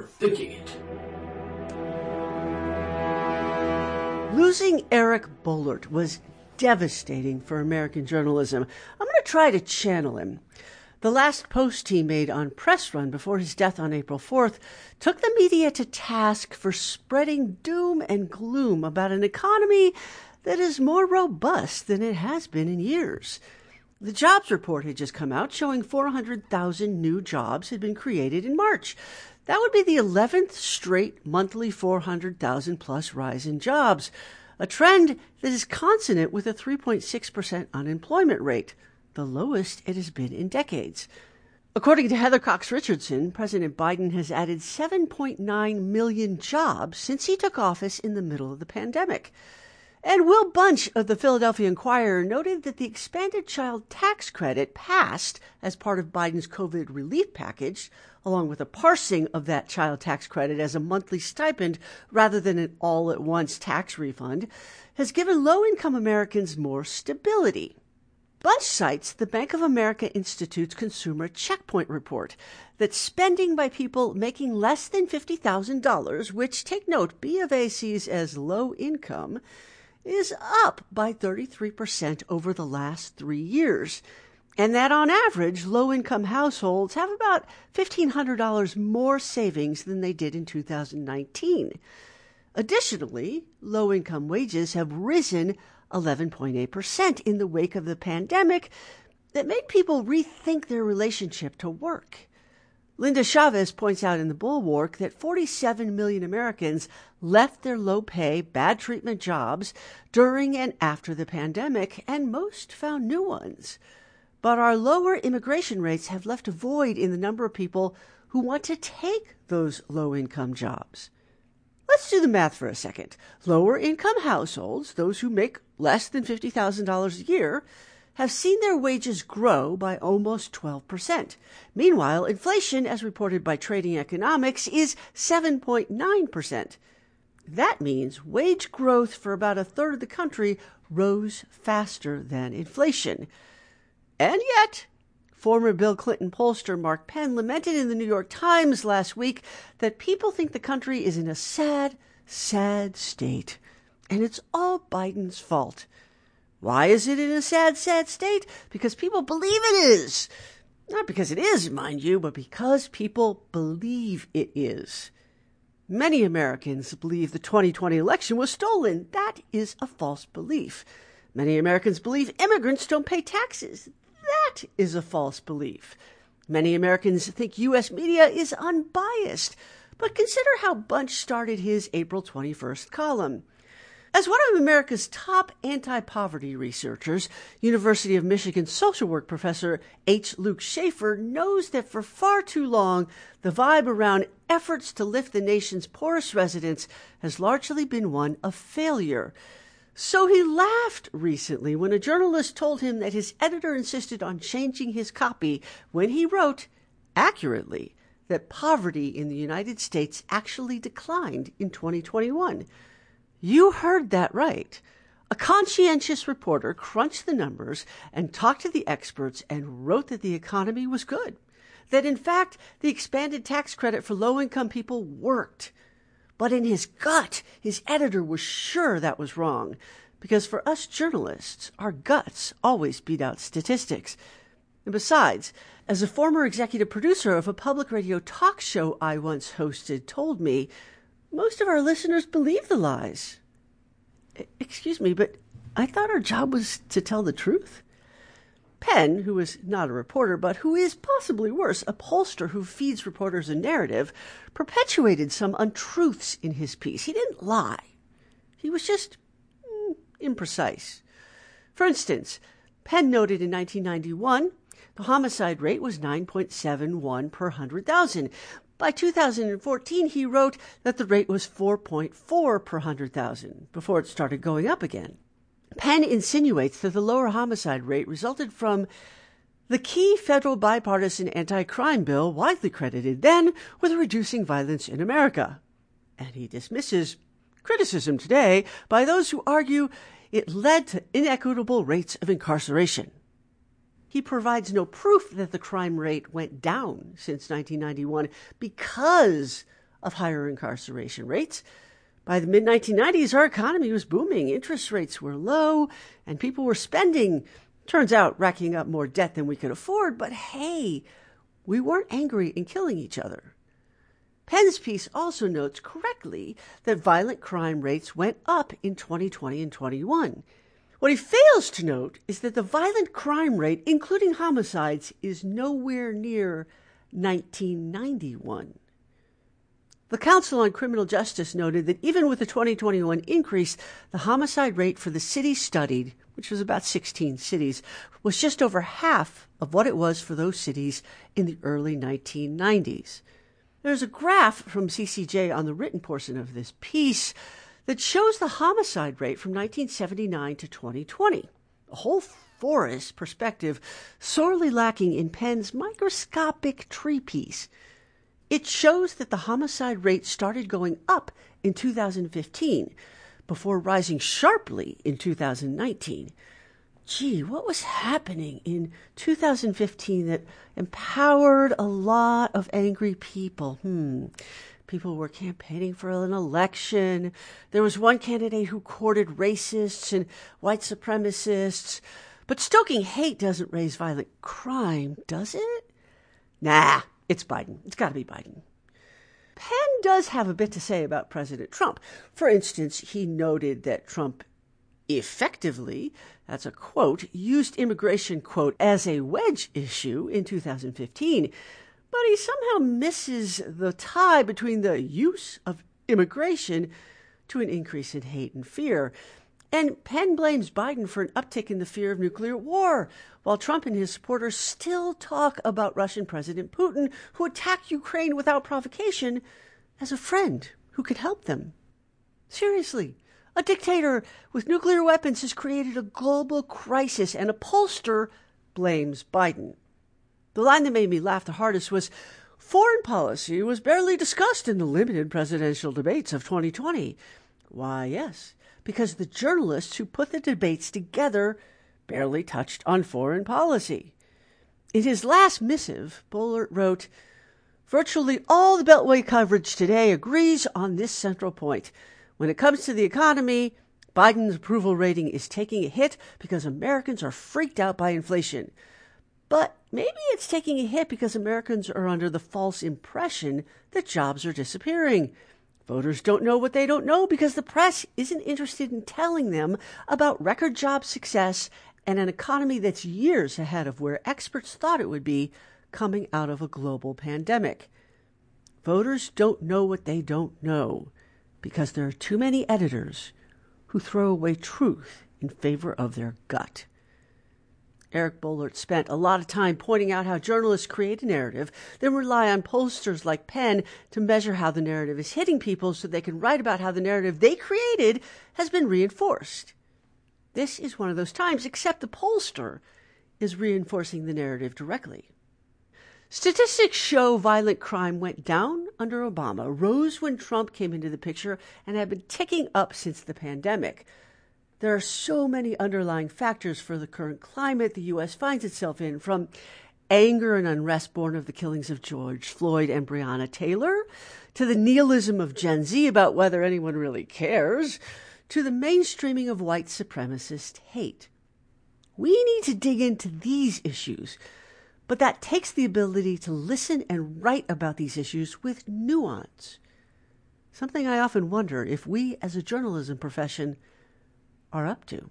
overthinking it. Losing Eric Boehlert was devastating for American journalism. I'm going to try to channel him. The last post he made on Press Run before his death on April 4th took the media to task for spreading doom and gloom about an economy that is more robust than it has been in years. The jobs report had just come out showing 400,000 new jobs had been created in March. That would be the 11th straight monthly 400,000 plus rise in jobs, a trend that is consonant with a 3.6% unemployment rate, the lowest it has been in decades. According to Heather Cox Richardson, President Biden has added 7.9 million jobs since he took office in the middle of the pandemic. And Will Bunch of the Philadelphia Inquirer noted that the expanded child tax credit passed as part of Biden's COVID relief package, along with a parsing of that child tax credit as a monthly stipend rather than an all at once tax refund, has given low income Americans more stability. Bunch cites the Bank of America Institute's Consumer Checkpoint report that spending by people making less than $50,000, which, take note, B of A sees as low income, is up by 33% over the last three years. And that on average, low income households have about $1,500 more savings than they did in 2019. Additionally, low income wages have risen 11.8% in the wake of the pandemic that made people rethink their relationship to work. Linda Chavez points out in the Bulwark that 47 million Americans left their low pay, bad treatment jobs during and after the pandemic, and most found new ones. But our lower immigration rates have left a void in the number of people who want to take those low income jobs. Let's do the math for a second. Lower income households, those who make less than $50,000 a year, have seen their wages grow by almost 12%. Meanwhile, inflation, as reported by Trading Economics, is 7.9%. That means wage growth for about a third of the country rose faster than inflation. And yet, former Bill Clinton pollster Mark Penn lamented in the New York Times last week that people think the country is in a sad, sad state. And it's all Biden's fault. Why is it in a sad, sad state? Because people believe it is. Not because it is, mind you, but because people believe it is. Many Americans believe the 2020 election was stolen. That is a false belief. Many Americans believe immigrants don't pay taxes. That is a false belief. Many Americans think U.S. media is unbiased. But consider how Bunch started his April 21st column. As one of America's top anti poverty researchers, University of Michigan social work professor H. Luke Shaefer knows that for far too long, the vibe around efforts to lift the nation's poorest residents has largely been one of failure. So he laughed recently when a journalist told him that his editor insisted on changing his copy when he wrote, accurately, that poverty in the United States actually declined in 2021. You heard that right. A conscientious reporter crunched the numbers and talked to the experts and wrote that the economy was good. That in fact, the expanded tax credit for low income people worked. But in his gut, his editor was sure that was wrong. Because for us journalists, our guts always beat out statistics. And besides, as a former executive producer of a public radio talk show I once hosted told me, most of our listeners believe the lies. Excuse me, but I thought our job was to tell the truth. Penn, who is not a reporter, but who is possibly worse, a pollster who feeds reporters a narrative, perpetuated some untruths in his piece. He didn't lie. He was just mm, imprecise. For instance, Penn noted in 1991 the homicide rate was 9.71 per 100,000, by 2014, he wrote that the rate was 4.4 per 100,000 before it started going up again. Penn insinuates that the lower homicide rate resulted from the key federal bipartisan anti crime bill, widely credited then with reducing violence in America. And he dismisses criticism today by those who argue it led to inequitable rates of incarceration. He provides no proof that the crime rate went down since 1991 because of higher incarceration rates. By the mid 1990s, our economy was booming, interest rates were low, and people were spending. Turns out, racking up more debt than we could afford, but hey, we weren't angry and killing each other. Penn's piece also notes correctly that violent crime rates went up in 2020 and 21. What he fails to note is that the violent crime rate, including homicides, is nowhere near 1991. The Council on Criminal Justice noted that even with the 2021 increase, the homicide rate for the cities studied, which was about 16 cities, was just over half of what it was for those cities in the early 1990s. There's a graph from CCJ on the written portion of this piece that shows the homicide rate from 1979 to 2020. A whole forest perspective sorely lacking in Penn's microscopic tree piece. It shows that the homicide rate started going up in 2015 before rising sharply in 2019. Gee, what was happening in 2015 that empowered a lot of angry people? Hmm. People were campaigning for an election. There was one candidate who courted racists and white supremacists. But stoking hate doesn't raise violent crime, does it? Nah, it's Biden. It's got to be Biden. Penn does have a bit to say about President Trump. For instance, he noted that Trump effectively, that's a quote, used immigration, quote, as a wedge issue in 2015. But he somehow misses the tie between the use of immigration to an increase in hate and fear. And Penn blames Biden for an uptick in the fear of nuclear war, while Trump and his supporters still talk about Russian President Putin, who attacked Ukraine without provocation, as a friend who could help them. Seriously, a dictator with nuclear weapons has created a global crisis, and a pollster blames Biden. The line that made me laugh the hardest was Foreign policy was barely discussed in the limited presidential debates of 2020. Why, yes because the journalists who put the debates together barely touched on foreign policy. In his last missive, Boehlert wrote, Virtually all the Beltway coverage today agrees on this central point. When it comes to the economy, Biden's approval rating is taking a hit because Americans are freaked out by inflation. But maybe it's taking a hit because Americans are under the false impression that jobs are disappearing. Voters don't know what they don't know because the press isn't interested in telling them about record job success and an economy that's years ahead of where experts thought it would be coming out of a global pandemic. Voters don't know what they don't know because there are too many editors who throw away truth in favor of their gut. Eric Boehlert spent a lot of time pointing out how journalists create a narrative, then rely on pollsters like Penn to measure how the narrative is hitting people so they can write about how the narrative they created has been reinforced. This is one of those times, except the pollster is reinforcing the narrative directly. Statistics show violent crime went down under Obama, rose when Trump came into the picture, and have been ticking up since the pandemic. There are so many underlying factors for the current climate the U.S. finds itself in, from anger and unrest born of the killings of George Floyd and Breonna Taylor, to the nihilism of Gen Z about whether anyone really cares, to the mainstreaming of white supremacist hate. We need to dig into these issues, but that takes the ability to listen and write about these issues with nuance. Something I often wonder if we as a journalism profession are up to.